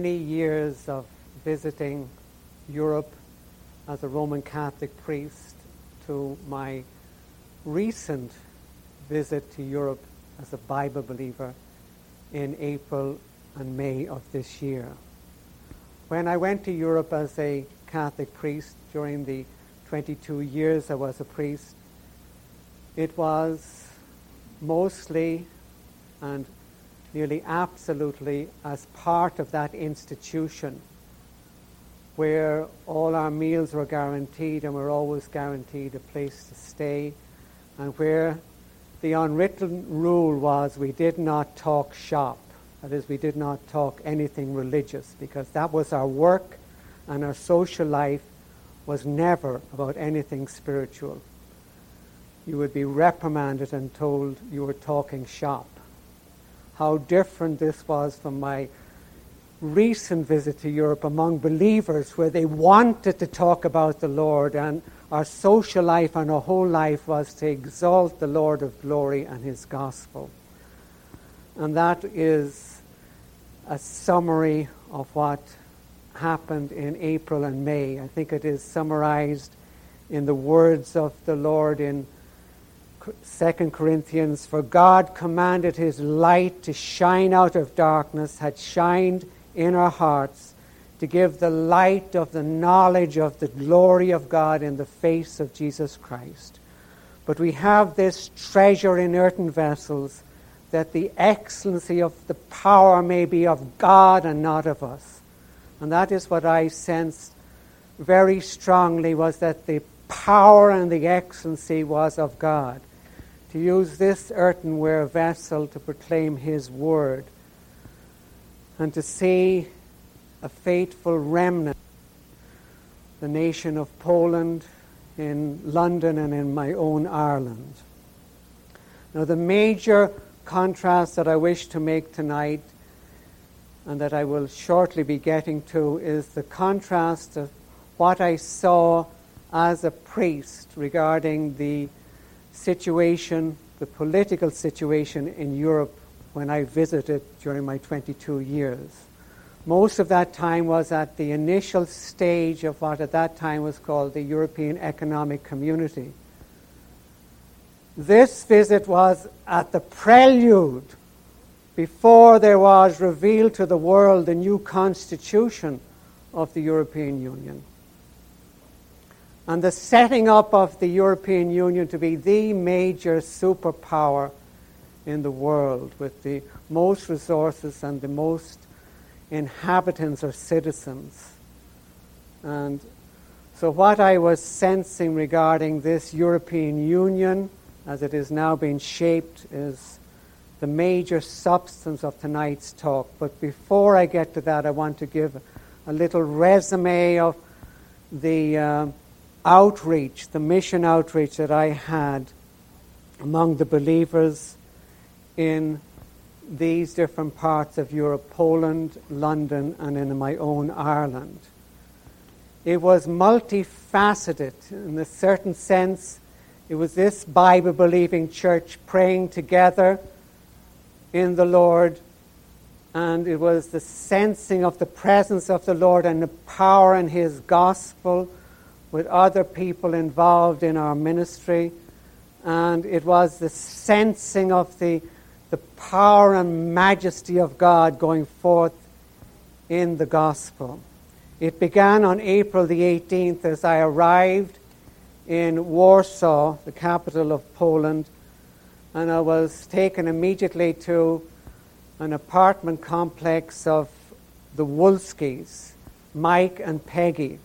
many years of visiting Europe as a Roman Catholic priest to my recent visit to Europe as a Bible believer in April and May of this year. When I went to Europe as a Catholic priest during the 22 years I was a priest, it was mostly and nearly absolutely as part of that institution where all our meals were guaranteed and we're always guaranteed a place to stay, and where the unwritten rule was we did not talk shop. That is, we did not talk anything religious because that was our work and our social life was never about anything spiritual. You would be reprimanded and told you were talking shop how different this was from my recent visit to Europe among believers where they wanted to talk about the Lord and our social life and our whole life was to exalt the Lord of glory and his gospel. And that is a summary of what happened in April and May. I think it is summarized in the words of the Lord in 2 Corinthians, for God commanded his light to shine out of darkness, had shined in our hearts to give the light of the knowledge of the glory of God in the face of Jesus Christ. But we have this treasure in earthen vessels that the excellency of the power may be of God and not of us. And that is what I sensed very strongly was that the power and the excellency was of God to use this earthenware vessel to proclaim His word and to see a faithful remnant, the nation of Poland, in London, and in my own Ireland. Now, the major contrast that I wish to make tonight and that I will shortly be getting to is the contrast of what I saw as a priest regarding the situation, the political situation in Europe when I visited during my 22 years. Most of that time was at the initial stage of what at that time was called the European Economic Community. This visit was at the prelude before there was revealed to the world the new constitution of the European Union and the setting up of the European Union to be the major superpower in the world with the most resources and the most inhabitants or citizens. And so, what I was sensing regarding this European Union as it is now being shaped is the major substance of tonight's talk. But before I get to that, I want to give a little resume of the. Uh, outreach, the mission outreach that I had among the believers in these different parts of Europe, Poland, London, and in my own Ireland. It was multifaceted in a certain sense. It was this Bible believing church praying together in the Lord, and it was the sensing of the presence of the Lord and the power in His gospel with other people involved in our ministry, and it was the sensing of the, the power and majesty of God going forth in the gospel. It began on April the 18th as I arrived in Warsaw, the capital of Poland, and I was taken immediately to an apartment complex of the Wolskis, Mike and Peggy.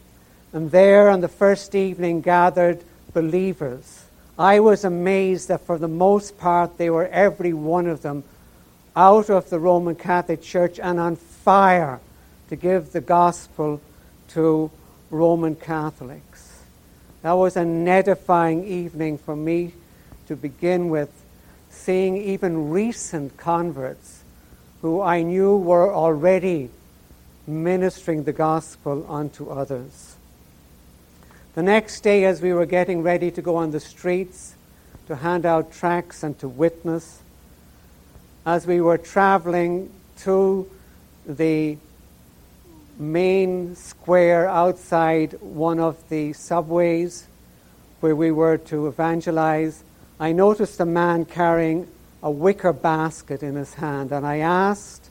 And there on the first evening gathered believers. I was amazed that for the most part they were every one of them out of the Roman Catholic Church and on fire to give the gospel to Roman Catholics. That was an edifying evening for me to begin with, seeing even recent converts who I knew were already ministering the gospel unto others. The next day, as we were getting ready to go on the streets to hand out tracts and to witness, as we were traveling to the main square outside one of the subways where we were to evangelize, I noticed a man carrying a wicker basket in his hand, and I asked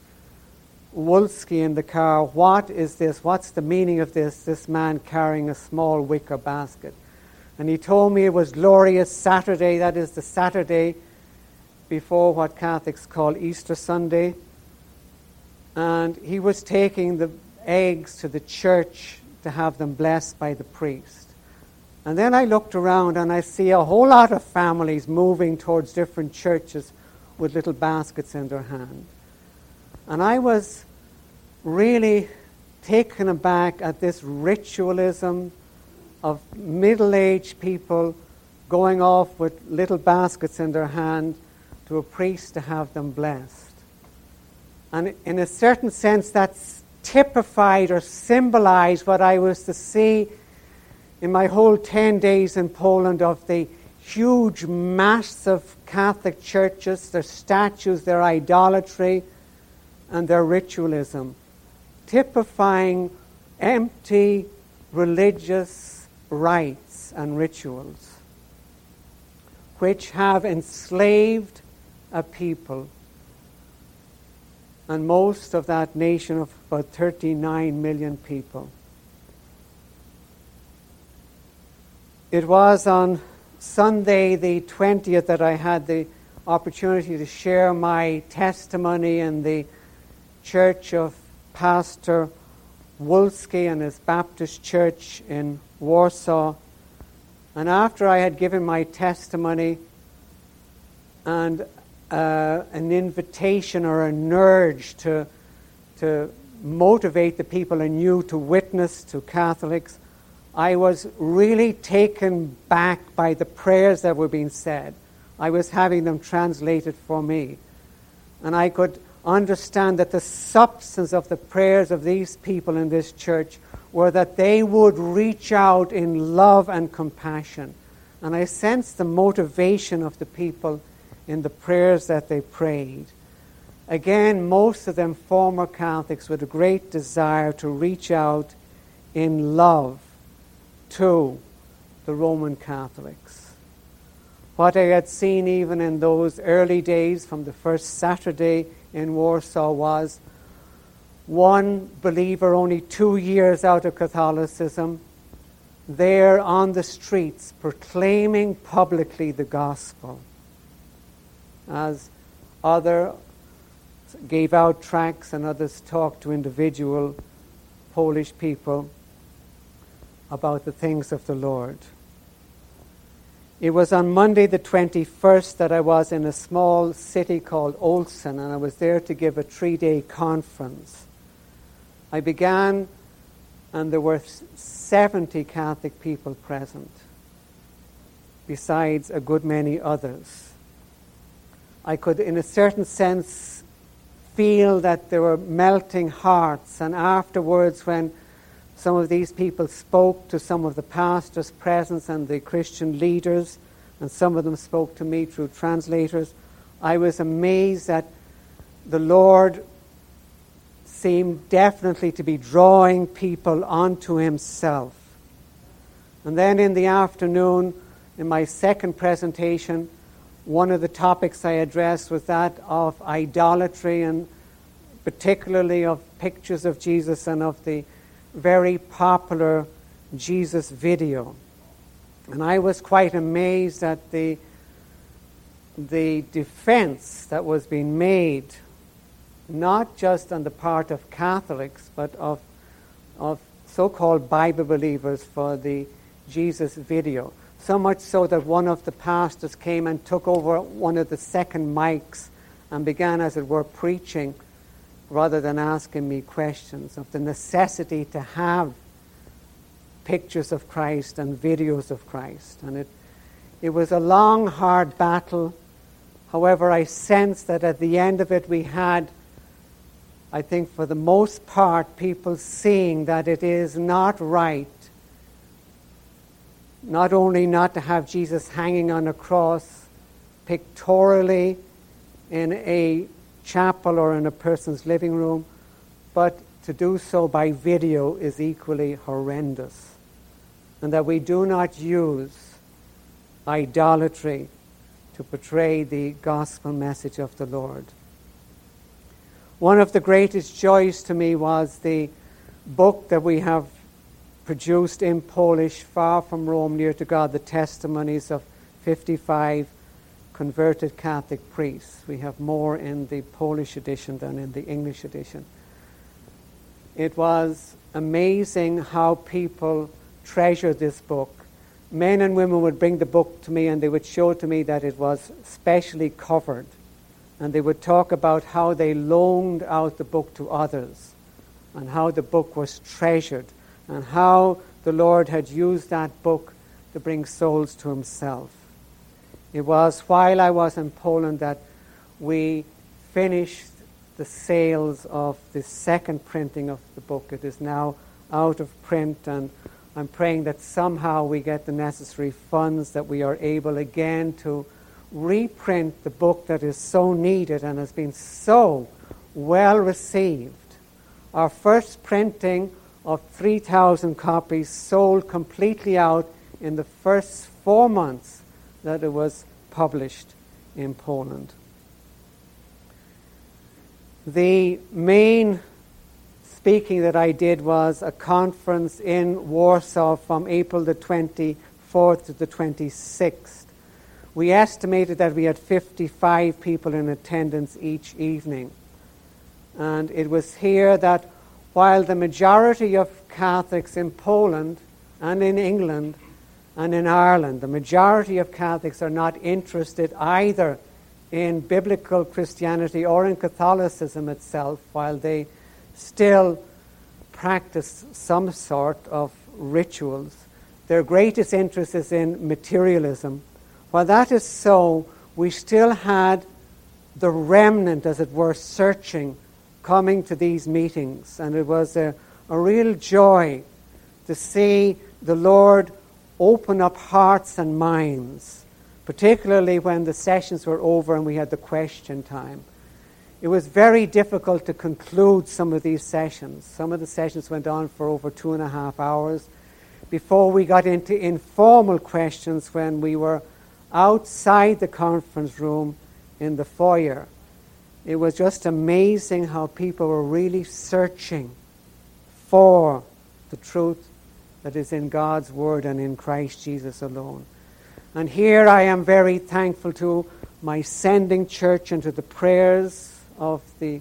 Wolski in the car, What is this? What's the meaning of this? This man carrying a small wicker basket. And he told me it was Glorious Saturday, that is the Saturday before what Catholics call Easter Sunday. And he was taking the eggs to the church to have them blessed by the priest. And then I looked around and I see a whole lot of families moving towards different churches with little baskets in their hand. And I was really taken aback at this ritualism of middle aged people going off with little baskets in their hand to a priest to have them blessed. And in a certain sense, that's typified or symbolized what I was to see in my whole 10 days in Poland of the huge, massive Catholic churches, their statues, their idolatry, and their ritualism, typifying empty religious rites and rituals, which have enslaved a people. And most of that nation of about 39 million people. It was on Sunday, the 20th, that I had the opportunity to share my testimony in the church of Pastor Wolski and his Baptist church in Warsaw. And after I had given my testimony and uh, an invitation or an urge to, to motivate the people anew to witness to Catholics, I was really taken back by the prayers that were being said. I was having them translated for me. And I could understand that the substance of the prayers of these people in this church were that they would reach out in love and compassion. And I sensed the motivation of the people in the prayers that they prayed. Again, most of them former Catholics with a great desire to reach out in love to the Roman Catholics. What I had seen even in those early days from the first Saturday in Warsaw was one believer only two years out of Catholicism there on the streets proclaiming publicly the gospel as other gave out tracts and others talked to individual Polish people about the things of the Lord. It was on Monday the 21st that I was in a small city called Olson, and I was there to give a three day conference. I began, and there were 70 Catholic people present, besides a good many others. I could, in a certain sense, feel that there were melting hearts. And afterwards, when some of these people spoke to some of the pastors present and the Christian leaders, and some of them spoke to me through translators, I was amazed that the Lord seemed definitely to be drawing people onto Himself. And then in the afternoon, in my second presentation, one of the topics I addressed was that of idolatry and particularly of pictures of Jesus and of the very popular Jesus video. And I was quite amazed at the, the defense that was being made, not just on the part of Catholics, but of, of so called Bible believers for the Jesus video. So much so that one of the pastors came and took over one of the second mics and began, as it were, preaching rather than asking me questions of the necessity to have pictures of Christ and videos of Christ. And it, it was a long, hard battle. However, I sensed that at the end of it, we had, I think, for the most part, people seeing that it is not right not only not to have Jesus hanging on a cross pictorially in a chapel or in a person's living room, but to do so by video is equally horrendous. And that we do not use idolatry to portray the gospel message of the Lord. One of the greatest joys to me was the book that we have produced in Polish, Far from Rome, Near to God, the testimonies of 55 converted Catholic priests. We have more in the Polish edition than in the English edition. It was amazing how people treasure this book. Men and women would bring the book to me and they would show to me that it was specially covered. And they would talk about how they loaned out the book to others and how the book was treasured and how the Lord had used that book to bring souls to Himself. It was while I was in Poland that we finished the sales of the second printing of the book. It is now out of print, and I'm praying that somehow we get the necessary funds that we are able again to reprint the book that is so needed and has been so well received. Our first printing of 3,000 copies sold completely out in the first four months that it was published in Poland. The main speaking that I did was a conference in Warsaw from April the 24th to the 26th. We estimated that we had 55 people in attendance each evening. And it was here that while the majority of Catholics in Poland and in England and in Ireland, the majority of Catholics are not interested either in biblical Christianity or in Catholicism itself, while they still practice some sort of rituals. Their greatest interest is in materialism. While that is so, we still had the remnant, as it were, searching, coming to these meetings. And it was a, a real joy to see the Lord open up hearts and minds, particularly when the sessions were over and we had the question time. It was very difficult to conclude some of these sessions. Some of the sessions went on for over two and a half hours before we got into informal questions when we were outside the conference room in the foyer. It was just amazing how people were really searching for the truth that is in God's Word and in Christ Jesus alone. And here I am very thankful to my sending church and to the prayers of the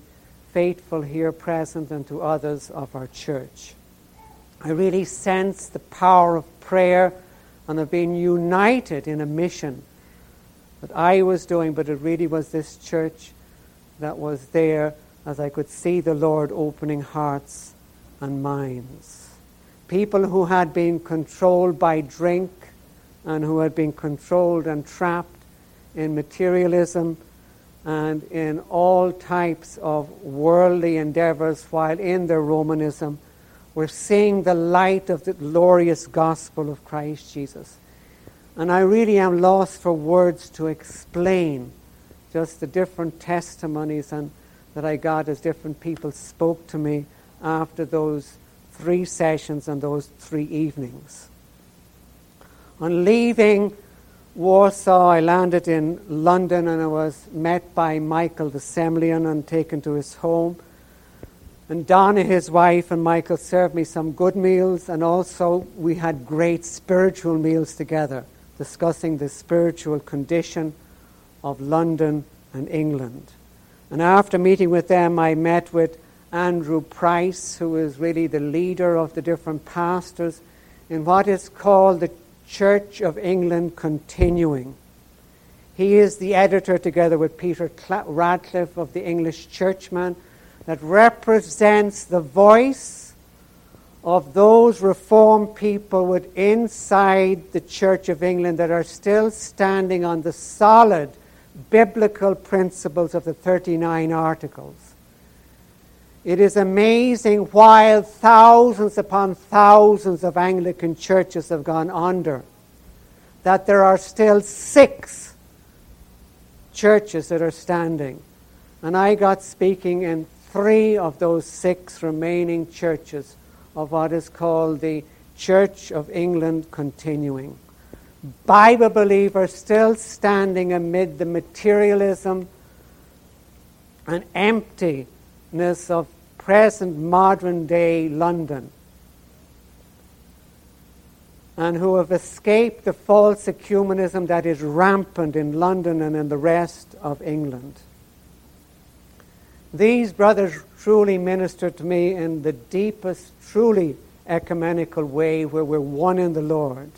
faithful here present and to others of our church. I really sense the power of prayer and of being united in a mission that I was doing, but it really was this church that was there as I could see the Lord opening hearts and minds people who had been controlled by drink and who had been controlled and trapped in materialism and in all types of worldly endeavors while in their Romanism were seeing the light of the glorious gospel of Christ Jesus. And I really am lost for words to explain just the different testimonies and that I got as different people spoke to me after those three sessions and those three evenings. On leaving Warsaw, I landed in London and I was met by Michael de Semlyen and taken to his home. And Donna, his wife, and Michael served me some good meals, and also we had great spiritual meals together, discussing the spiritual condition of London and England. And after meeting with them, I met with Andrew Price, who is really the leader of the different pastors in what is called the Church of England Continuing. He is the editor, together with Peter Radcliffe of the English Churchman, that represents the voice of those reformed people with inside the Church of England that are still standing on the solid biblical principles of the 39 Articles. It is amazing while thousands upon thousands of Anglican churches have gone under, that there are still six churches that are standing. And I got speaking in three of those six remaining churches of what is called the Church of England continuing. Bible believers still standing amid the materialism and emptiness of present modern day London and who have escaped the false ecumenism that is rampant in London and in the rest of England. These brothers truly ministered to me in the deepest, truly ecumenical way where we're one in the Lord.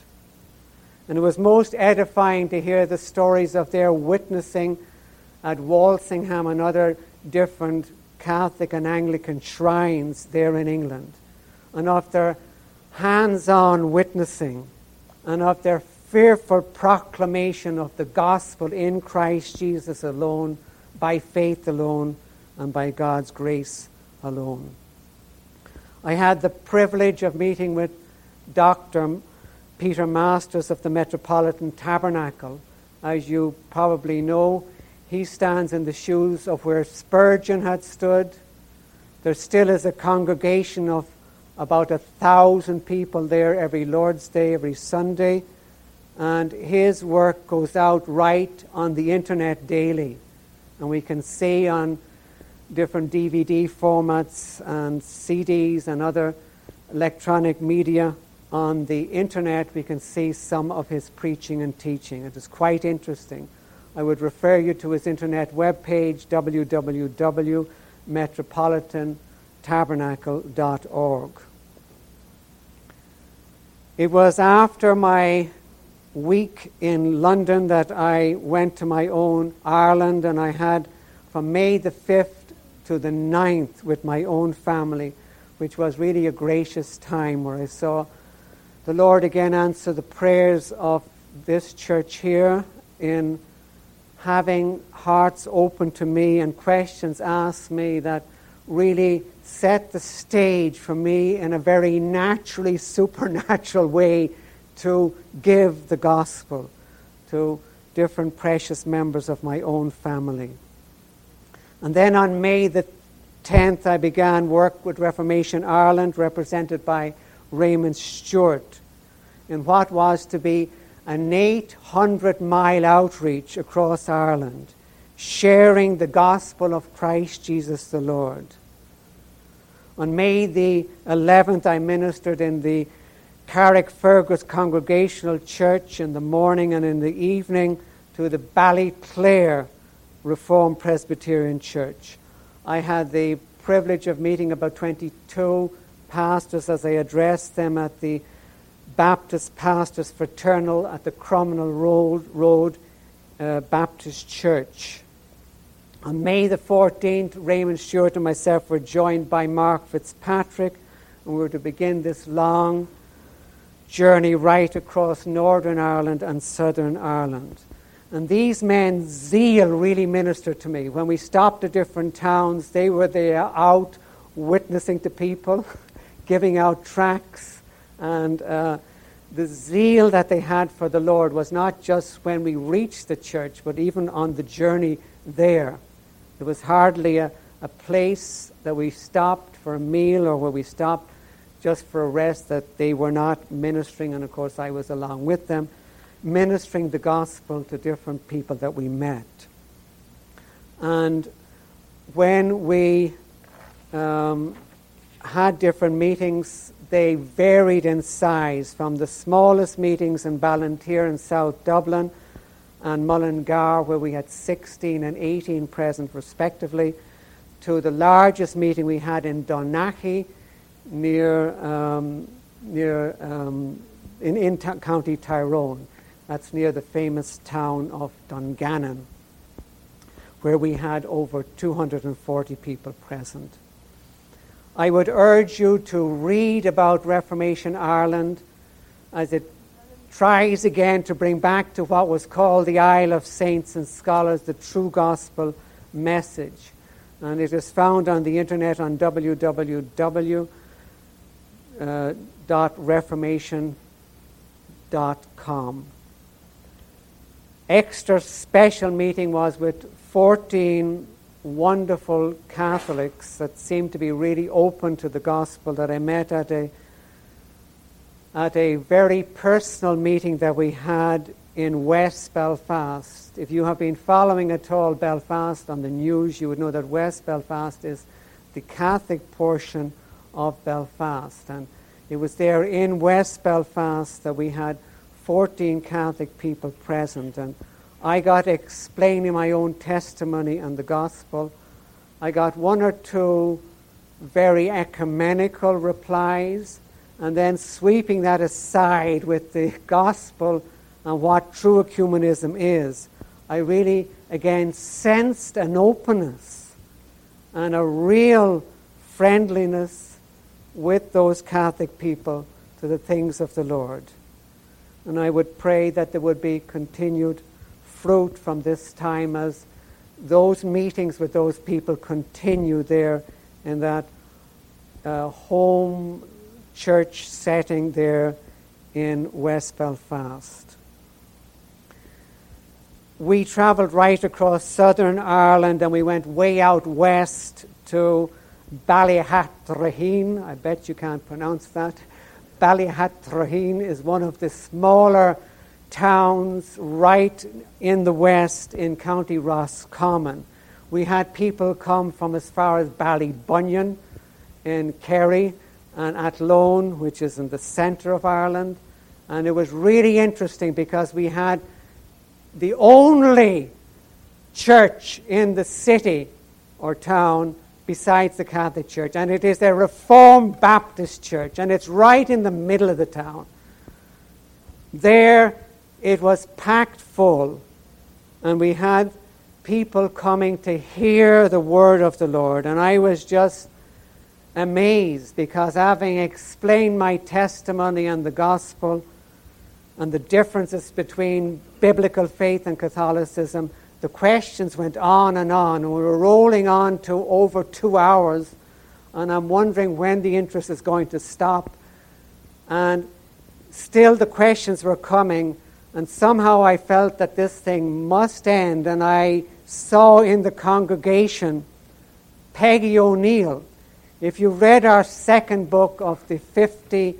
And it was most edifying to hear the stories of their witnessing at Walsingham and other different Catholic and Anglican shrines there in England, and of their hands on witnessing, and of their fearful proclamation of the gospel in Christ Jesus alone, by faith alone, and by God's grace alone. I had the privilege of meeting with Dr. Peter Masters of the Metropolitan Tabernacle. As you probably know, he stands in the shoes of where Spurgeon had stood. There still is a congregation of about a thousand people there every Lord's Day, every Sunday. And his work goes out right on the internet daily. And we can see on different DVD formats and CDs and other electronic media on the internet, we can see some of his preaching and teaching. It is quite interesting. I would refer you to his internet webpage, www.metropolitantabernacle.org. It was after my week in London that I went to my own Ireland, and I had from May the 5th to the 9th with my own family, which was really a gracious time where I saw the Lord again answer the prayers of this church here in having hearts open to me and questions asked me that really set the stage for me in a very naturally supernatural way to give the gospel to different precious members of my own family. And then on May the 10th, I began work with Reformation Ireland, represented by Raymond Stewart, in what was to be an 800 mile outreach across Ireland, sharing the gospel of Christ Jesus the Lord. On May the 11th, I ministered in the Carrickfergus Congregational Church in the morning and in the evening to the Ballyclare Reformed Presbyterian Church. I had the privilege of meeting about 22 pastors as I addressed them at the Baptist Pastors Fraternal at the Cromwell Road, Road uh, Baptist Church. On May the 14th, Raymond Stewart and myself were joined by Mark Fitzpatrick, and we were to begin this long journey right across Northern Ireland and Southern Ireland. And these men's zeal really ministered to me. When we stopped at different towns, they were there out witnessing to people, giving out tracts, and uh, the zeal that they had for the Lord was not just when we reached the church, but even on the journey there. There was hardly a, a place that we stopped for a meal or where we stopped just for a rest that they were not ministering, and of course I was along with them, ministering the gospel to different people that we met. And when we um, had different meetings, they varied in size from the smallest meetings in Ballinteer in South Dublin and Mullingar, where we had 16 and 18 present respectively, to the largest meeting we had in Donaghy, near, um, near um, in, in t- County Tyrone. That's near the famous town of Dungannon, where we had over 240 people present. I would urge you to read about Reformation Ireland as it tries again to bring back to what was called the Isle of Saints and Scholars the true gospel message. And it is found on the internet on www.reformation.com. Uh, Extra special meeting was with 14 wonderful Catholics that seemed to be really open to the gospel that I met at a at a very personal meeting that we had in West Belfast. If you have been following at all Belfast on the news, you would know that West Belfast is the Catholic portion of Belfast. And it was there in West Belfast that we had 14 Catholic people present. And I got explaining my own testimony and the gospel. I got one or two very ecumenical replies, and then sweeping that aside with the gospel and what true ecumenism is, I really again sensed an openness and a real friendliness with those Catholic people to the things of the Lord. And I would pray that there would be continued fruit from this time as those meetings with those people continue there in that uh, home church setting there in West Belfast. We travelled right across southern Ireland and we went way out west to Ballyhatdraheen. I bet you can't pronounce that. Ballyhatdraheen is one of the smaller towns right in the west in County Roscommon. We had people come from as far as Ballybunion in Kerry and Athlone, which is in the centre of Ireland. And it was really interesting because we had the only church in the city or town besides the Catholic Church, and it is a Reformed Baptist church, and it's right in the middle of the town. There it was packed full, and we had people coming to hear the word of the Lord, and I was just amazed because having explained my testimony and the gospel and the differences between biblical faith and Catholicism, the questions went on and on, and we were rolling on to over two hours, and I'm wondering when the interest is going to stop. And still the questions were coming, and somehow I felt that this thing must end, and I saw in the congregation Peggy O'Neill. If you read our second book of the 50,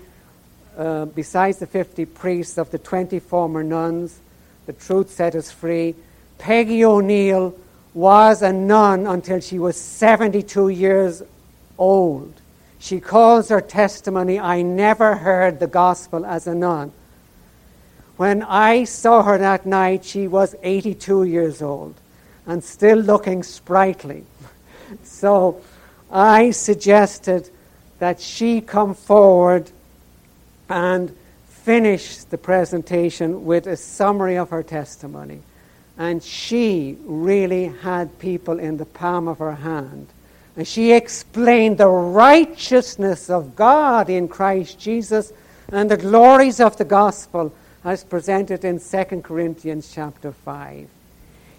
uh, besides the 50 priests of the 20 former nuns, The Truth Set Us Free, Peggy O'Neill was a nun until she was 72 years old. She calls her testimony, I never heard the gospel as a nun. When I saw her that night, she was 82 years old and still looking sprightly. so I suggested that she come forward and finish the presentation with a summary of her testimony. And she really had people in the palm of her hand. And she explained the righteousness of God in Christ Jesus and the glories of the gospel as presented in 2 Corinthians chapter 5.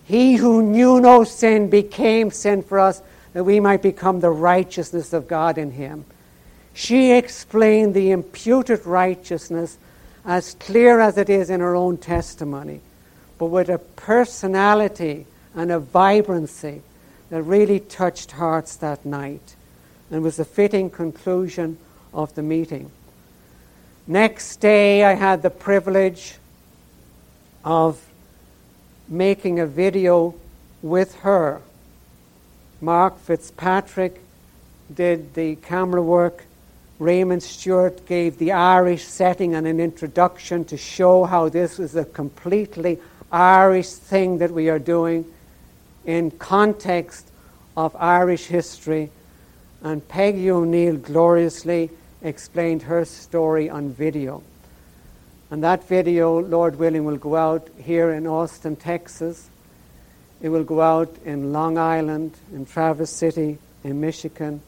He who knew no sin became sin for us that we might become the righteousness of God in him. She explained the imputed righteousness as clear as it is in her own testimony but with a personality and a vibrancy that really touched hearts that night and was a fitting conclusion of the meeting. Next day, I had the privilege of making a video with her. Mark Fitzpatrick did the camera work. Raymond Stewart gave the Irish setting and an introduction to show how this is a completely Irish thing that we are doing in context of Irish history. And Peggy O'Neill gloriously explained her story on video. And that video, Lord willing, will go out here in Austin, Texas. It will go out in Long Island, in Traverse City, in Michigan,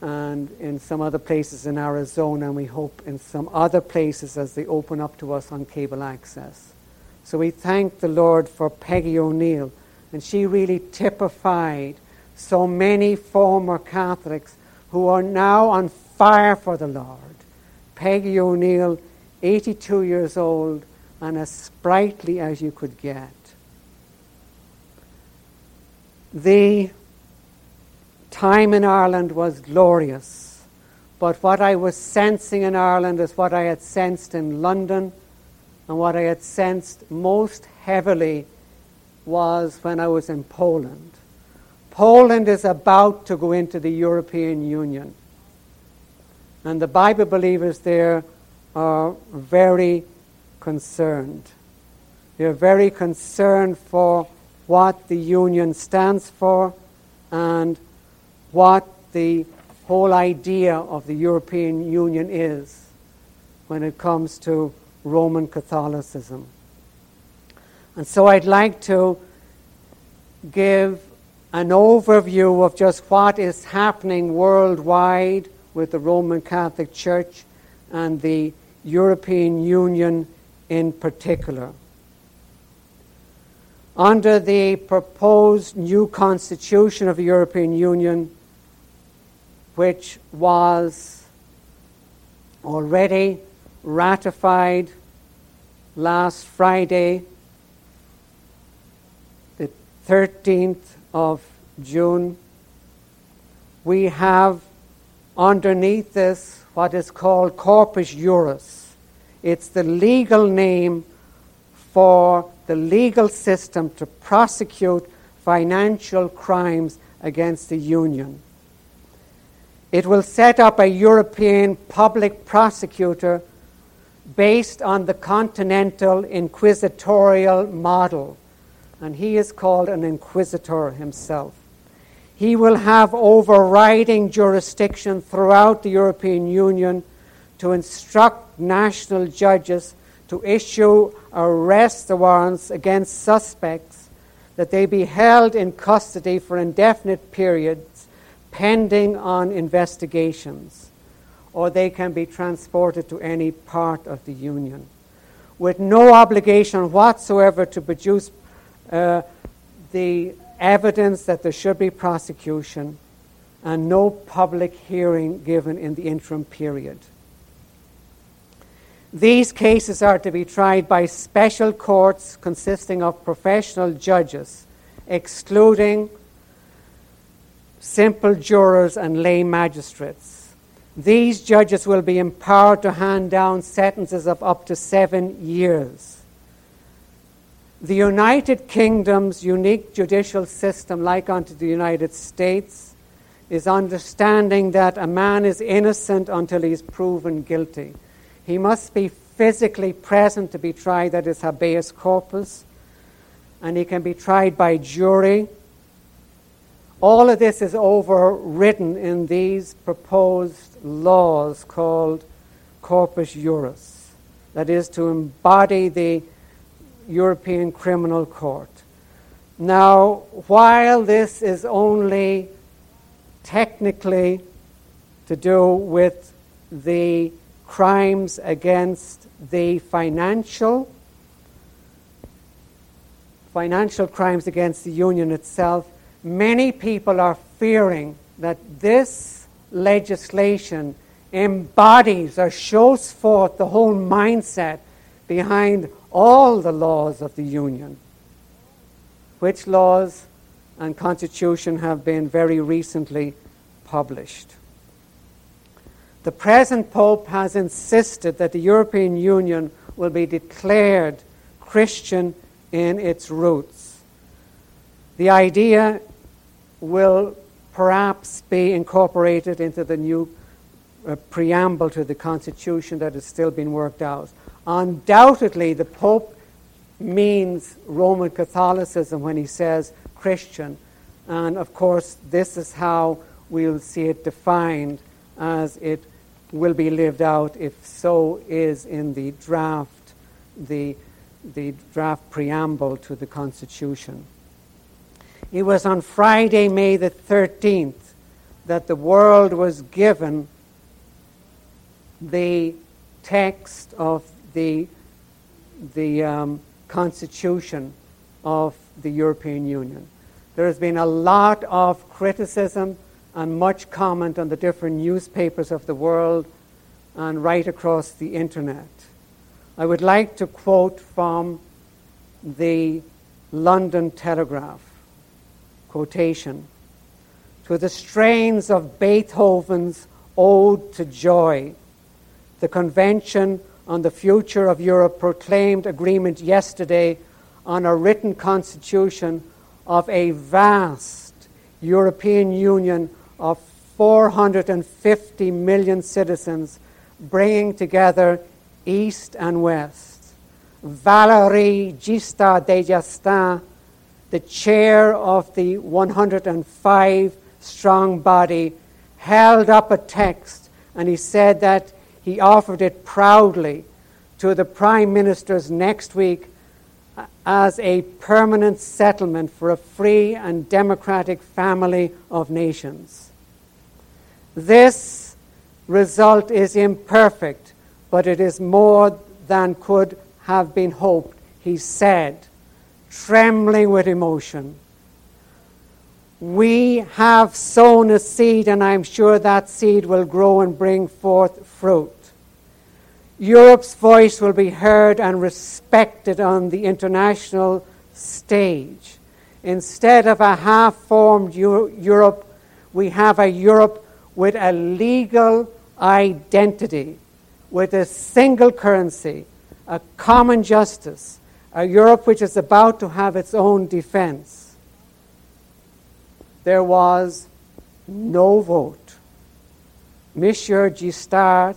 and in some other places in Arizona, and we hope in some other places as they open up to us on cable access. So we thank the Lord for Peggy O'Neill. And she really typified so many former Catholics who are now on fire for the Lord. Peggy O'Neill, 82 years old, and as sprightly as you could get. the time in Ireland was glorious, but what I was sensing in Ireland is what I had sensed in London, and what I had sensed most heavily was when I was in Poland. Poland is about to go into the European Union. And the Bible believers there are very concerned. They're very concerned for what the Union stands for and what the whole idea of the European Union is when it comes to Roman Catholicism. And so I'd like to give an overview of just what is happening worldwide with the Roman Catholic Church and the European Union in particular. Under the proposed new constitution of the European Union, which was already ratified last Friday, the 13th of June, we have underneath this what is called corpus juris. It's the legal name for the legal system to prosecute financial crimes against the Union. It will set up a European public prosecutor based on the continental inquisitorial model and he is called an inquisitor himself. He will have overriding jurisdiction throughout the European Union to instruct national judges to issue arrest warrants against suspects that they be held in custody for indefinite periods pending on investigations, or they can be transported to any part of the Union. With no obligation whatsoever to produce uh, the evidence that there should be prosecution and no public hearing given in the interim period. These cases are to be tried by special courts consisting of professional judges, excluding simple jurors and lay magistrates. These judges will be empowered to hand down sentences of up to seven years. The United Kingdom's unique judicial system, like unto the United States, is understanding that a man is innocent until he is proven guilty. He must be physically present to be tried, that is habeas corpus, and he can be tried by jury. All of this is overwritten in these proposed laws called corpus juris, that is to embody the European Criminal Court. Now, while this is only technically to do with the crimes against the financial financial crimes against the union itself many people are fearing that this legislation embodies or shows forth the whole mindset behind all the laws of the Union, which laws and constitution have been very recently published. The present Pope has insisted that the European Union will be declared Christian in its roots. The idea will perhaps be incorporated into the new uh, preamble to the Constitution that is still being worked out. Undoubtedly, the Pope means Roman Catholicism when he says Christian. And of course, this is how we'll see it defined as it will be lived out, if so is in the draft, the, the draft preamble to the Constitution. It was on Friday, May the 13th, that the world was given the text of the, the um, constitution of the European Union. There has been a lot of criticism and much comment on the different newspapers of the world and right across the internet. I would like to quote from the London Telegraph, quotation, to the strains of Beethoven's Ode to Joy, the Convention on the Future of Europe proclaimed agreement yesterday on a written constitution of a vast European Union of 450 million citizens, bringing together East and West. Valéry Giscard d'Estaing, the chair of the 105 strong body, held up a text and he said that he offered it proudly to the Prime Ministers next week uh, as a permanent settlement for a free and democratic family of nations. This result is imperfect, but it is more than could have been hoped, he said, trembling with emotion. We have sown a seed, and I'm sure that seed will grow and bring forth fruit. Europe's voice will be heard and respected on the international stage. Instead of a half formed Europe, we have a Europe with a legal identity, with a single currency, a common justice, a Europe which is about to have its own defense. There was no vote. Monsieur Giscard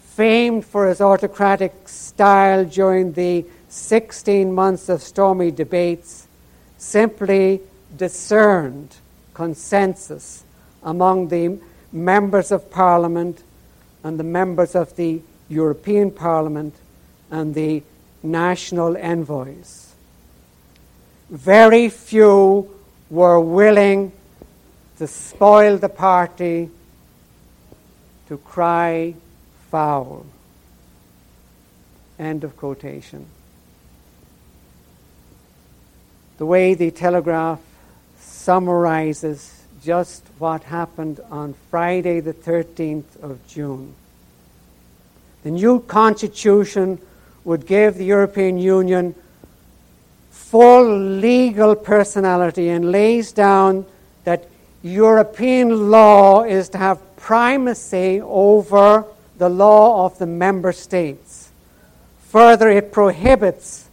famed for his autocratic style during the 16 months of stormy debates, simply discerned consensus among the members of Parliament and the members of the European Parliament and the national envoys. Very few were willing to spoil the party, to cry foul. End of quotation. The way the Telegraph summarizes just what happened on Friday, the 13th of June. The new constitution would give the European Union full legal personality and lays down that European law is to have primacy over the law of the member states. Further, it prohibits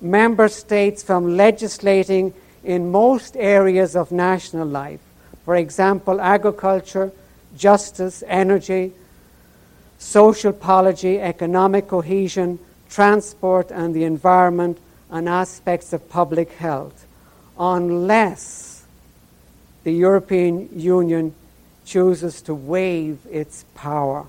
member states from legislating in most areas of national life. For example, agriculture, justice, energy, social policy, economic cohesion, transport and the environment, and aspects of public health, unless the European Union chooses to waive its power.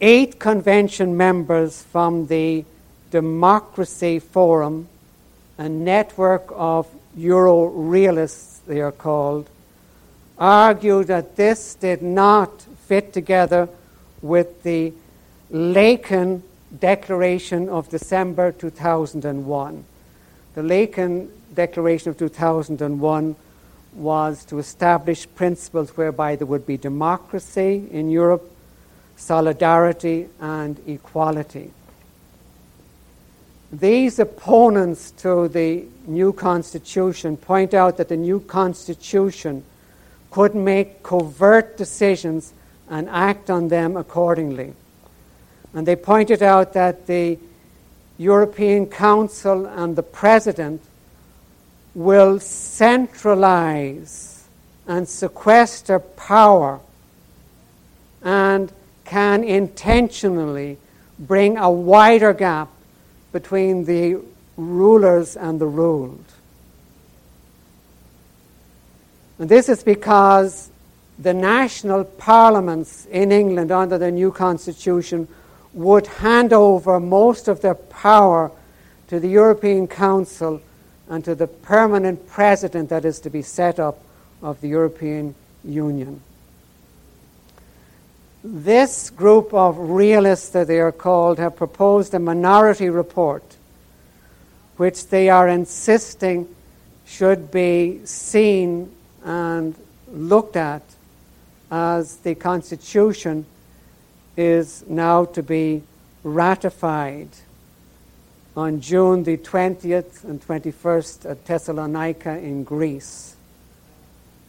Eight convention members from the Democracy Forum, a network of Euro realists, they are called, argue that this did not fit together with the Laeken Declaration of December 2001. The Laeken Declaration of 2001 was to establish principles whereby there would be democracy in Europe solidarity, and equality. These opponents to the new constitution point out that the new constitution could make covert decisions and act on them accordingly. And they pointed out that the European Council and the President will centralize and sequester power and can intentionally bring a wider gap between the rulers and the ruled. And this is because the national parliaments in England under the new constitution would hand over most of their power to the European Council and to the permanent president that is to be set up of the European Union. This group of realists, that they are called, have proposed a minority report, which they are insisting should be seen and looked at as the Constitution is now to be ratified on June the 20th and 21st at Thessalonica in Greece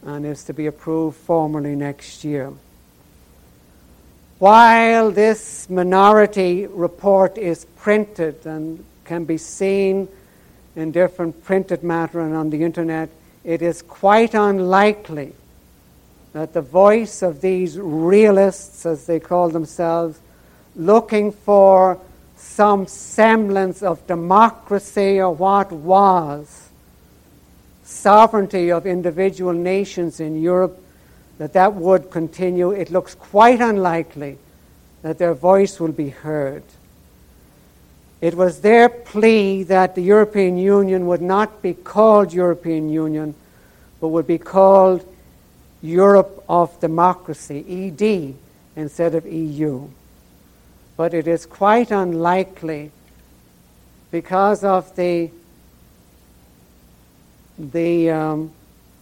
and is to be approved formally next year. While this minority report is printed and can be seen in different printed matter and on the internet, it is quite unlikely that the voice of these realists, as they call themselves, looking for some semblance of democracy or what was sovereignty of individual nations in Europe that that would continue, it looks quite unlikely that their voice will be heard. It was their plea that the European Union would not be called European Union, but would be called Europe of Democracy, ED, instead of EU. But it is quite unlikely because of the, the um,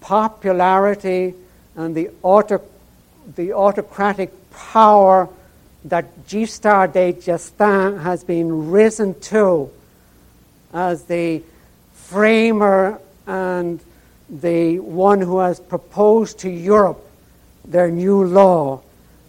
popularity and the, auto, the autocratic power that Giscard d'Estaing has been risen to as the framer and the one who has proposed to Europe their new law,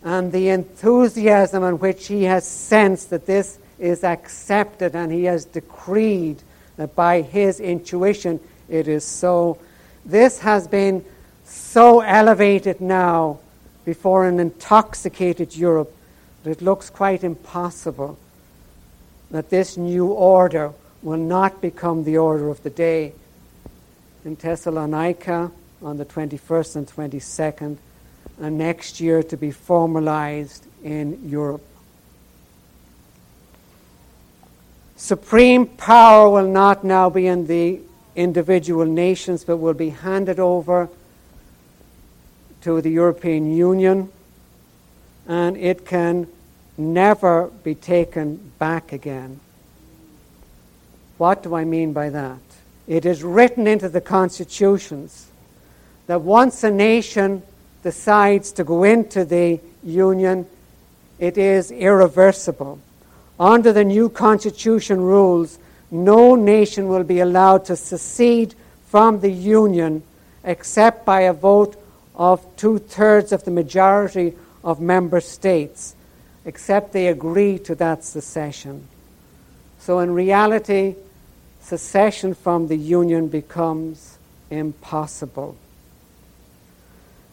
and the enthusiasm in which he has sensed that this is accepted and he has decreed that by his intuition it is so. This has been so elevated now before an intoxicated Europe that it looks quite impossible that this new order will not become the order of the day. In Thessalonica on the 21st and 22nd, and next year to be formalized in Europe. Supreme power will not now be in the individual nations, but will be handed over to the European Union, and it can never be taken back again. What do I mean by that? It is written into the constitutions that once a nation decides to go into the union, it is irreversible. Under the new constitution rules, no nation will be allowed to secede from the union except by a vote of two thirds of the majority of member states, except they agree to that secession. So, in reality, secession from the Union becomes impossible.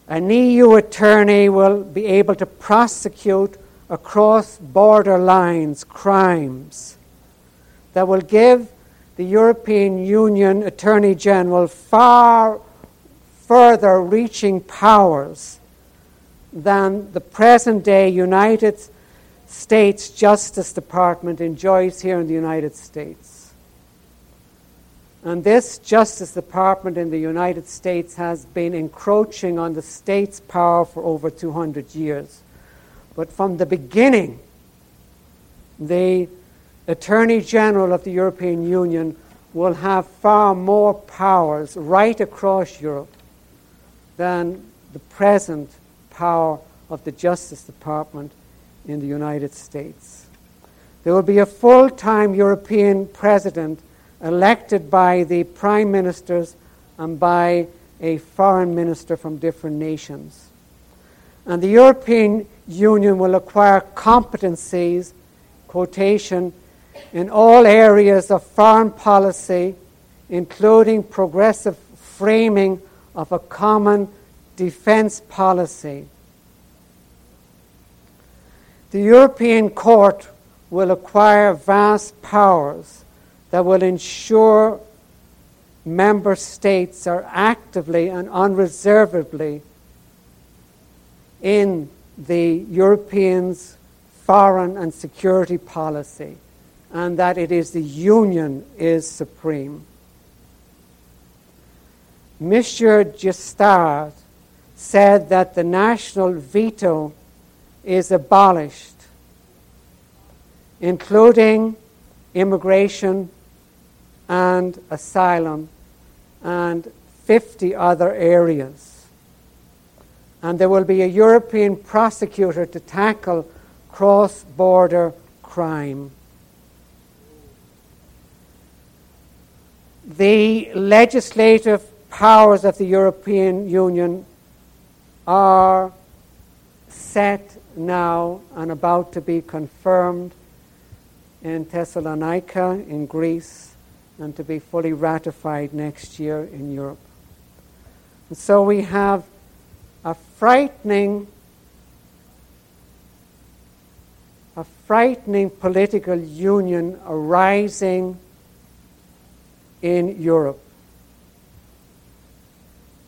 An EU attorney will be able to prosecute across border lines crimes that will give the European Union Attorney General far further reaching powers than the present day United States Justice Department enjoys here in the United States. And this Justice Department in the United States has been encroaching on the state's power for over 200 years. But from the beginning, the Attorney General of the European Union will have far more powers right across Europe than the present power of the Justice Department in the United States. There will be a full time European president elected by the prime ministers and by a foreign minister from different nations. And the European Union will acquire competencies, quotation, in all areas of foreign policy, including progressive framing of a common defense policy. The European Court will acquire vast powers that will ensure member states are actively and unreservedly in the Europeans' foreign and security policy, and that it is the Union is supreme. Monsieur Giscard said that the national veto is abolished, including immigration and asylum and 50 other areas. And there will be a European prosecutor to tackle cross border crime. the legislative powers of the European Union are set now and about to be confirmed in Thessalonica, in Greece, and to be fully ratified next year in Europe. And so we have a frightening, a frightening political union arising in Europe.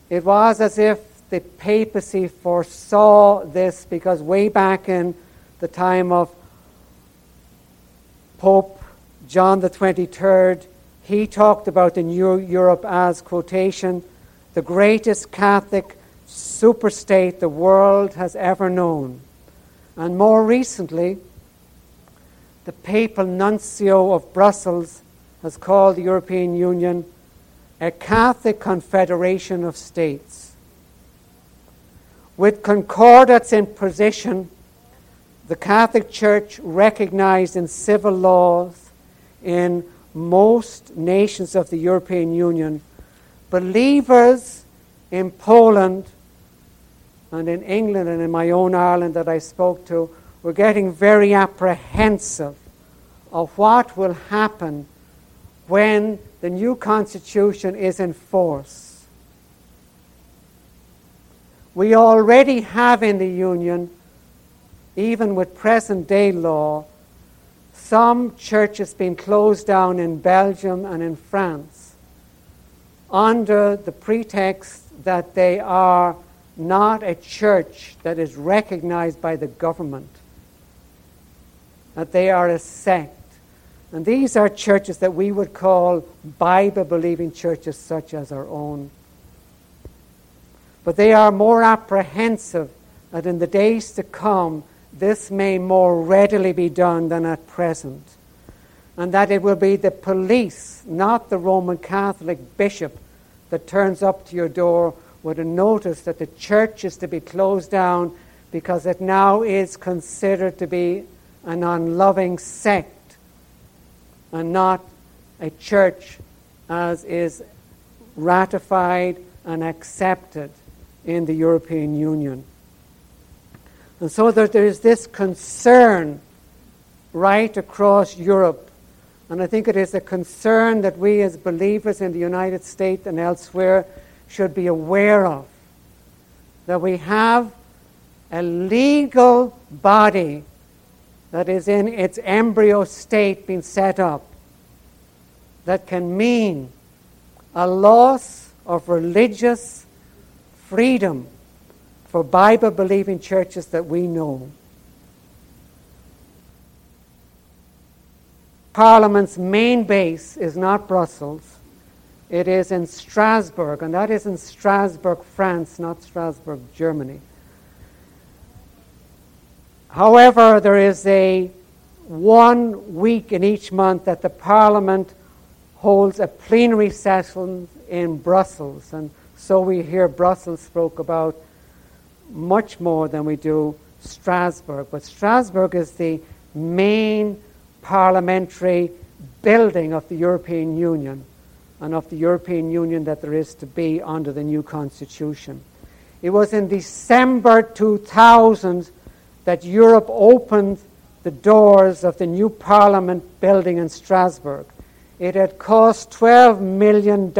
It was as if the papacy foresaw this because way back in the time of Pope John the 23rd, he talked about the new Europe as, quotation, the greatest Catholic superstate the world has ever known. And more recently, the papal nuncio of Brussels has called the European Union a Catholic confederation of states. With concordats in position, the Catholic Church recognized in civil laws in most nations of the European Union, believers in Poland and in England and in my own Ireland that I spoke to were getting very apprehensive of what will happen when the new constitution is in force. We already have in the Union, even with present day law, some churches being closed down in Belgium and in France under the pretext that they are not a church that is recognized by the government, that they are a sect. And these are churches that we would call Bible believing churches, such as our own. But they are more apprehensive that in the days to come, this may more readily be done than at present. And that it will be the police, not the Roman Catholic bishop, that turns up to your door with a notice that the church is to be closed down because it now is considered to be an unloving sect and not a church as is ratified and accepted in the European Union. And so there, there is this concern right across Europe. And I think it is a concern that we as believers in the United States and elsewhere should be aware of that we have a legal body that is in its embryo state being set up that can mean a loss of religious freedom for Bible believing churches that we know. Parliament's main base is not Brussels, it is in Strasbourg, and that is in Strasbourg, France, not Strasbourg, Germany. However, there is a one week in each month that the Parliament holds a plenary session in Brussels, and so we hear Brussels spoke about much more than we do Strasbourg. But Strasbourg is the main parliamentary building of the European Union and of the European Union that there is to be under the new constitution. It was in December 2000 that Europe opened the doors of the new parliament building in Strasbourg. It had cost $12 million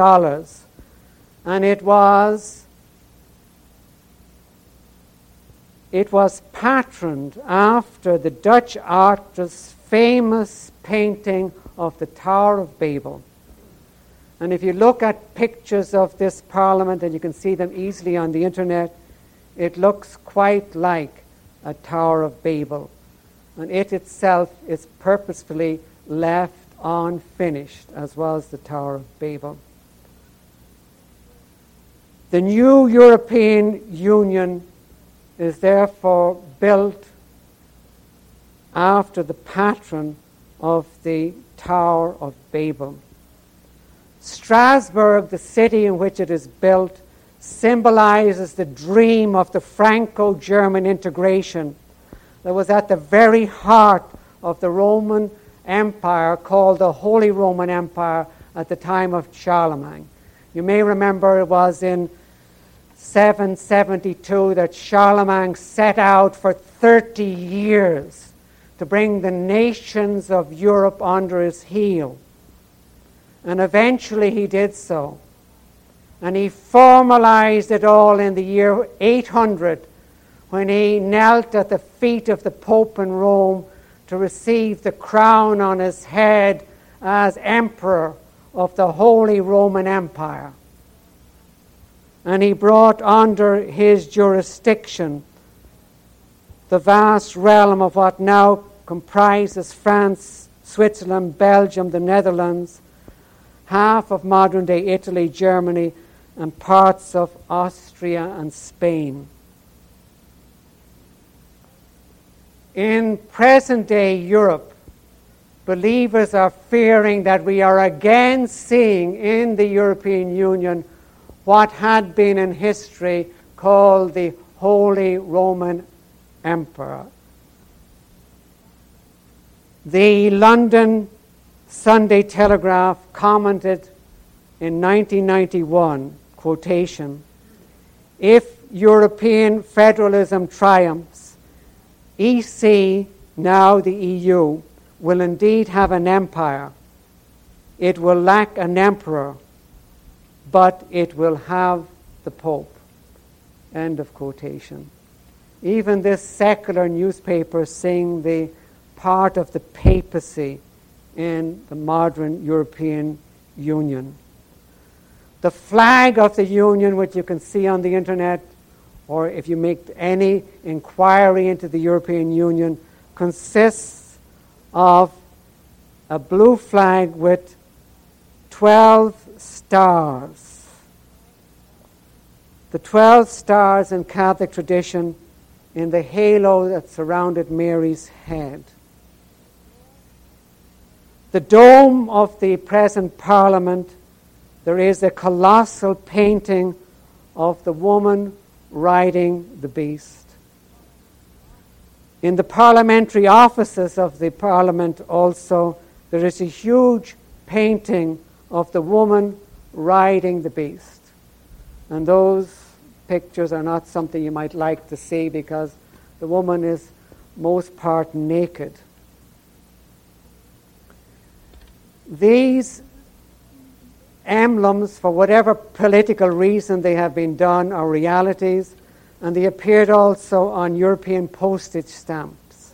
and it was it was patterned after the Dutch artist's famous painting of the Tower of Babel. And if you look at pictures of this parliament, and you can see them easily on the internet, it looks quite like a Tower of Babel. And it itself is purposefully left unfinished, as was the Tower of Babel. The new European Union is therefore built after the pattern of the Tower of Babel. Strasbourg, the city in which it is built, symbolizes the dream of the Franco German integration that was at the very heart of the Roman Empire, called the Holy Roman Empire, at the time of Charlemagne. You may remember it was in 772 that Charlemagne set out for 30 years to bring the nations of Europe under his heel. And eventually he did so. And he formalized it all in the year 800 when he knelt at the feet of the Pope in Rome to receive the crown on his head as Emperor of the Holy Roman Empire. And he brought under his jurisdiction the vast realm of what now comprises France, Switzerland, Belgium, the Netherlands, half of modern day Italy, Germany, and parts of Austria and Spain. In present day Europe, believers are fearing that we are again seeing in the European Union what had been in history called the Holy Roman Emperor. The London Sunday Telegraph commented in 1991 quotation if European federalism triumphs, EC, now the EU, will indeed have an empire. It will lack an emperor, but it will have the Pope. End of quotation. Even this secular newspaper seeing the part of the papacy in the modern European Union. The flag of the Union, which you can see on the internet, or if you make any inquiry into the European Union, consists of a blue flag with 12 stars. The 12 stars in Catholic tradition in the halo that surrounded Mary's head. The dome of the present Parliament there is a colossal painting of the woman riding the beast. In the parliamentary offices of the parliament, also, there is a huge painting of the woman riding the beast. And those pictures are not something you might like to see because the woman is most part naked. These emblems, for whatever political reason they have been done, are realities, and they appeared also on European postage stamps,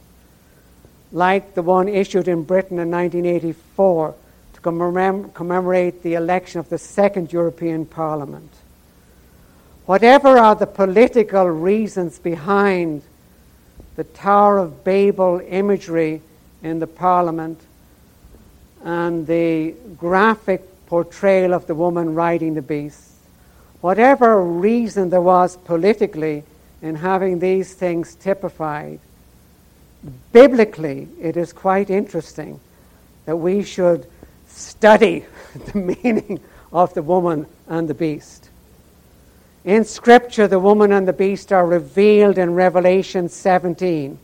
like the one issued in Britain in 1984 to commemorate, the election of the second European Parliament. Whatever are the political reasons behind the Tower of Babel imagery in the Parliament and the graphic portrayal of the woman riding the beast. Whatever reason there was politically in having these things typified, biblically it is quite interesting that we should study the meaning of the woman and the beast. In Scripture, the woman and the beast are revealed in Revelation 17.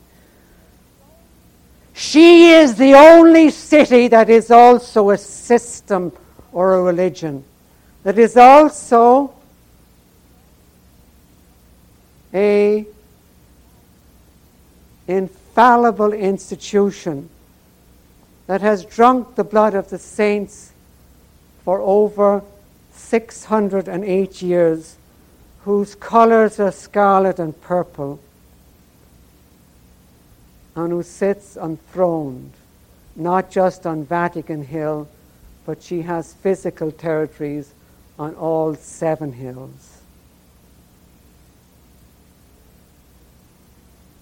She is the only city that is also a system or a religion that is also a infallible institution that has drunk the blood of the saints for over 608 years, whose colors are scarlet and purple, and who sits enthroned, not just on Vatican Hill but she has physical territories on all seven hills.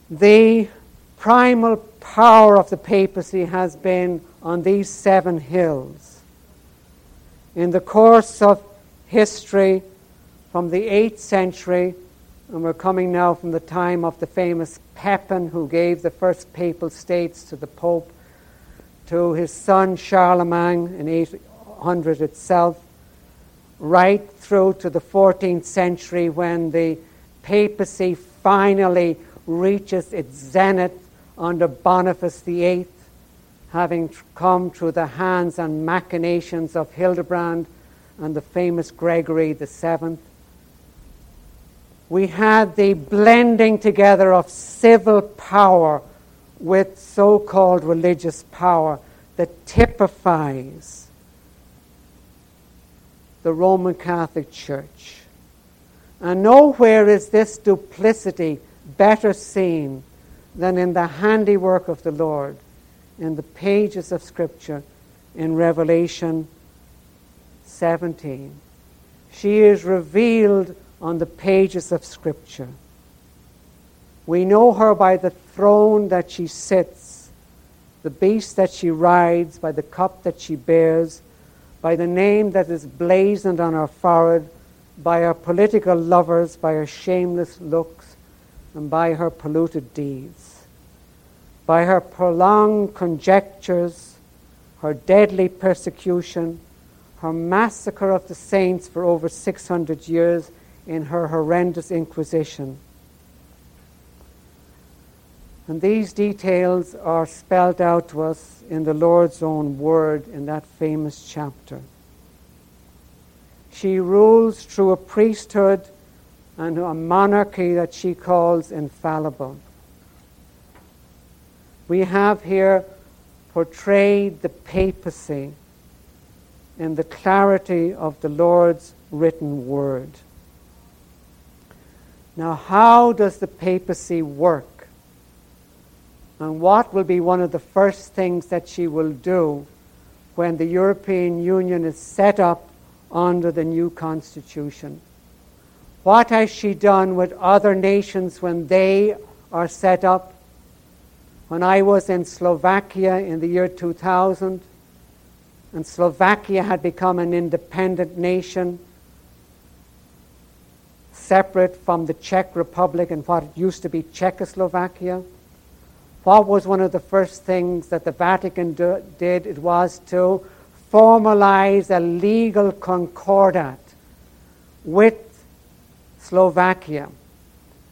The primal power of the papacy has been on these seven hills. In the course of history, from the 8th century, and we're coming now from the time of the famous Pepin, who gave the first papal states to the Pope, to his son Charlemagne in 800 itself, right through to the 14th century when the papacy finally reaches its zenith under Boniface VIII, having come through the hands and machinations of Hildebrand and the famous Gregory VII. We had the blending together of civil power with so called religious power that typifies the Roman Catholic Church. And nowhere is this duplicity better seen than in the handiwork of the Lord, in the pages of Scripture, in Revelation 17. She is revealed on the pages of Scripture. We know her by the throne that she sits, the beast that she rides, by the cup that she bears, by the name that is blazoned on her forehead, by her political lovers, by her shameless looks, and by her polluted deeds. By her prolonged conjectures, her deadly persecution, her massacre of the saints for over 600 years in her horrendous Inquisition. And these details are spelled out to us in the Lord's own word in that famous chapter. She rules through a priesthood and a monarchy that she calls infallible. We have here portrayed the papacy in the clarity of the Lord's written word. Now, how does the papacy work? And what will be one of the first things that she will do when the European Union is set up under the new constitution? What has she done with other nations when they are set up? When I was in Slovakia in the year 2000, and Slovakia had become an independent nation, separate from the Czech Republic and what used to be Czechoslovakia. What was one of the first things that the Vatican do, did? It was to formalize a legal concordat with Slovakia.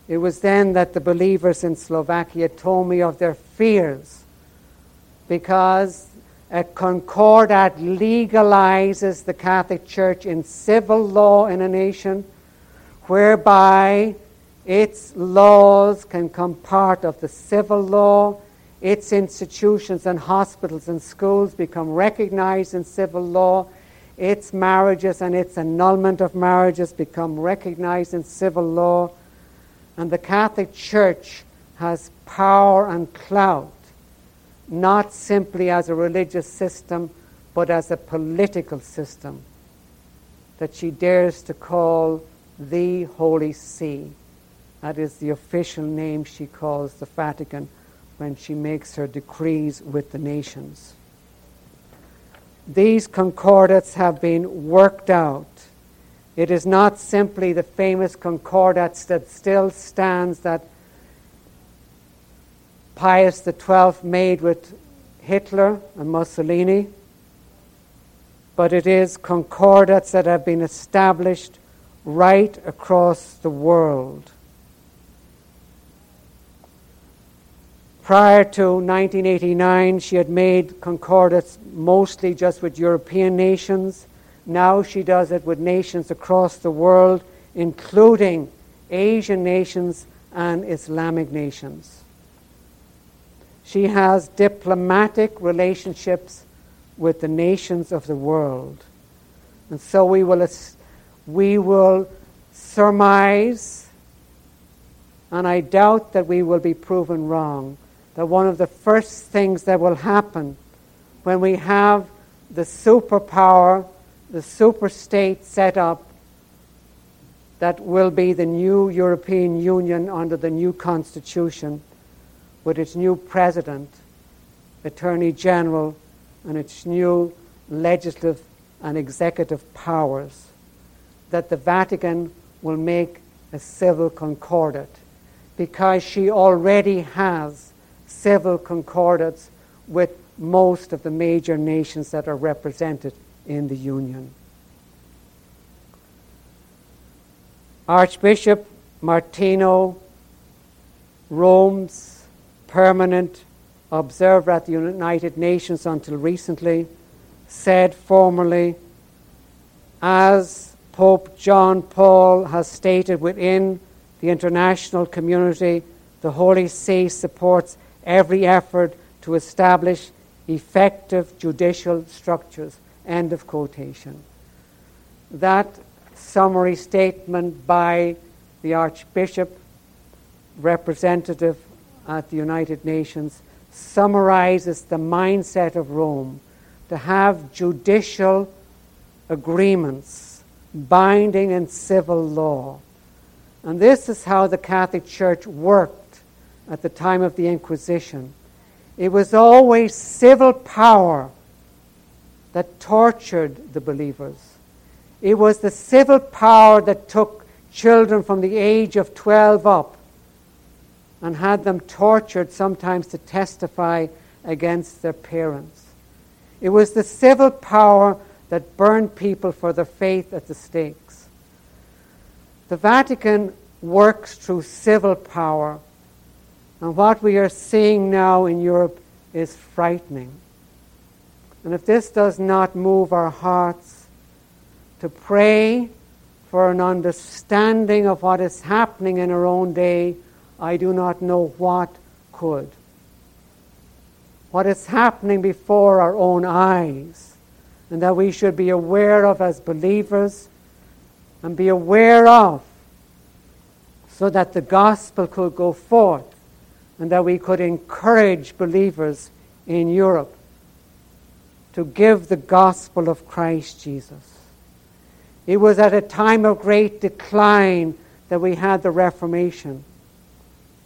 It was then that the believers in Slovakia told me of their fears because a concordat legalizes the Catholic Church in civil law in a nation, whereby its laws can come part of the civil law, its institutions and hospitals and schools become recognized in civil law, its marriages and its annulment of marriages become recognized in civil law, and the Catholic Church has power and clout not simply as a religious system, but as a political system that she dares to call the Holy See. That is the official name she calls the Vatican when she makes her decrees with the nations. These concordats have been worked out. It is not simply the famous concordats that still stands that Pius XII made with Hitler and Mussolini, but it is concordats that have been established right across the world. Prior to 1989, she had made concordats mostly just with European nations. Now she does it with nations across the world, including Asian nations and Islamic nations. She has diplomatic relationships with the nations of the world. And so we will, we will surmise, and I doubt that we will be proven wrong, that one of the first things that will happen when we have the superpower, the super state set up, that will be the new European Union under the new constitution with its new president, attorney general, and its new legislative and executive powers, that the Vatican will make a civil concordat because she already has civil concordats with most of the major nations that are represented in the Union. Archbishop Martino Rome's permanent observer at the United Nations until recently, said formally, as Pope John Paul has stated within the international community, the Holy See supports every effort to establish effective judicial structures. End of quotation. That summary statement by the Archbishop, representative at the United Nations, summarizes the mindset of Rome to have judicial agreements binding in civil law. And this is how the Catholic Church worked at the time of the Inquisition. It was always civil power that tortured the believers. It was the civil power that took children from the age of 12 up and had them tortured sometimes to testify against their parents. It was the civil power that burned people for their faith at the stakes. The Vatican works through civil power, and what we are seeing now in Europe is frightening. And if this does not move our hearts to pray for an understanding of what is happening in our own day, I do not know what could. What is happening before our own eyes, and that we should be aware of as believers and be aware of so that the gospel could go forth and that we could encourage believers in Europe to give the gospel of Christ Jesus. It was at a time of great decline that we had the Reformation.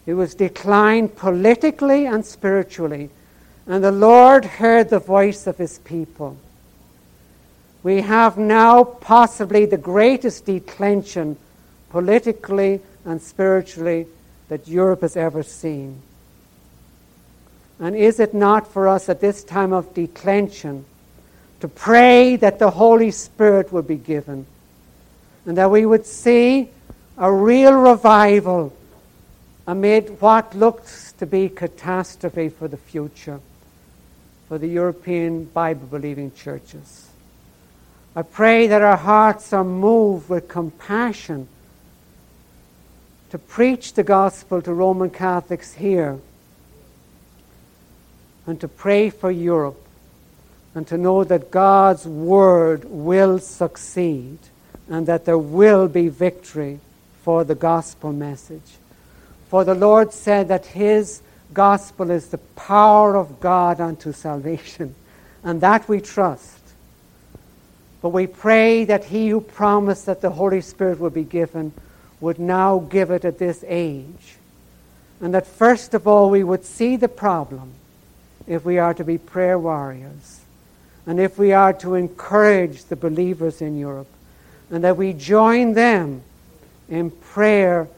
It was decline politically and spiritually. And the Lord heard the voice of his people. We have now possibly the greatest declension politically and spiritually that Europe has ever seen. And is it not for us at this time of declension to pray that the Holy Spirit would be given and that we would see a real revival amid what looks to be catastrophe for the future for the European Bible believing churches. I pray that our hearts are moved with compassion to preach the gospel to Roman Catholics here and to pray for Europe and to know that God's word will succeed and that there will be victory for the gospel message. For the Lord said that His gospel is the power of God unto salvation, and that we trust. But we pray that He who promised that the Holy Spirit would be given would now give it at this age. And that first of all we would see the problem if we are to be prayer warriors, and if we are to encourage the believers in Europe, and that we join them in prayer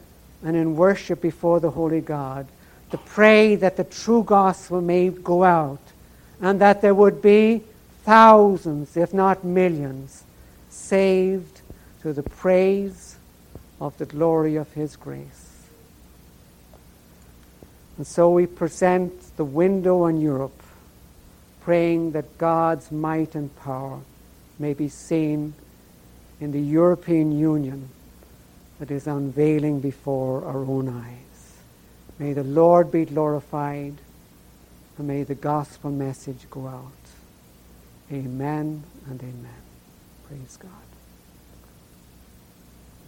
and in worship before the Holy God to pray that the true gospel may go out and that there would be thousands, if not millions, saved through the praise of the glory of His grace. And so we present the window on Europe, praying that God's might and power may be seen in the European Union that is unveiling before our own eyes. May the Lord be glorified and may the gospel message go out. Amen and amen. Praise God.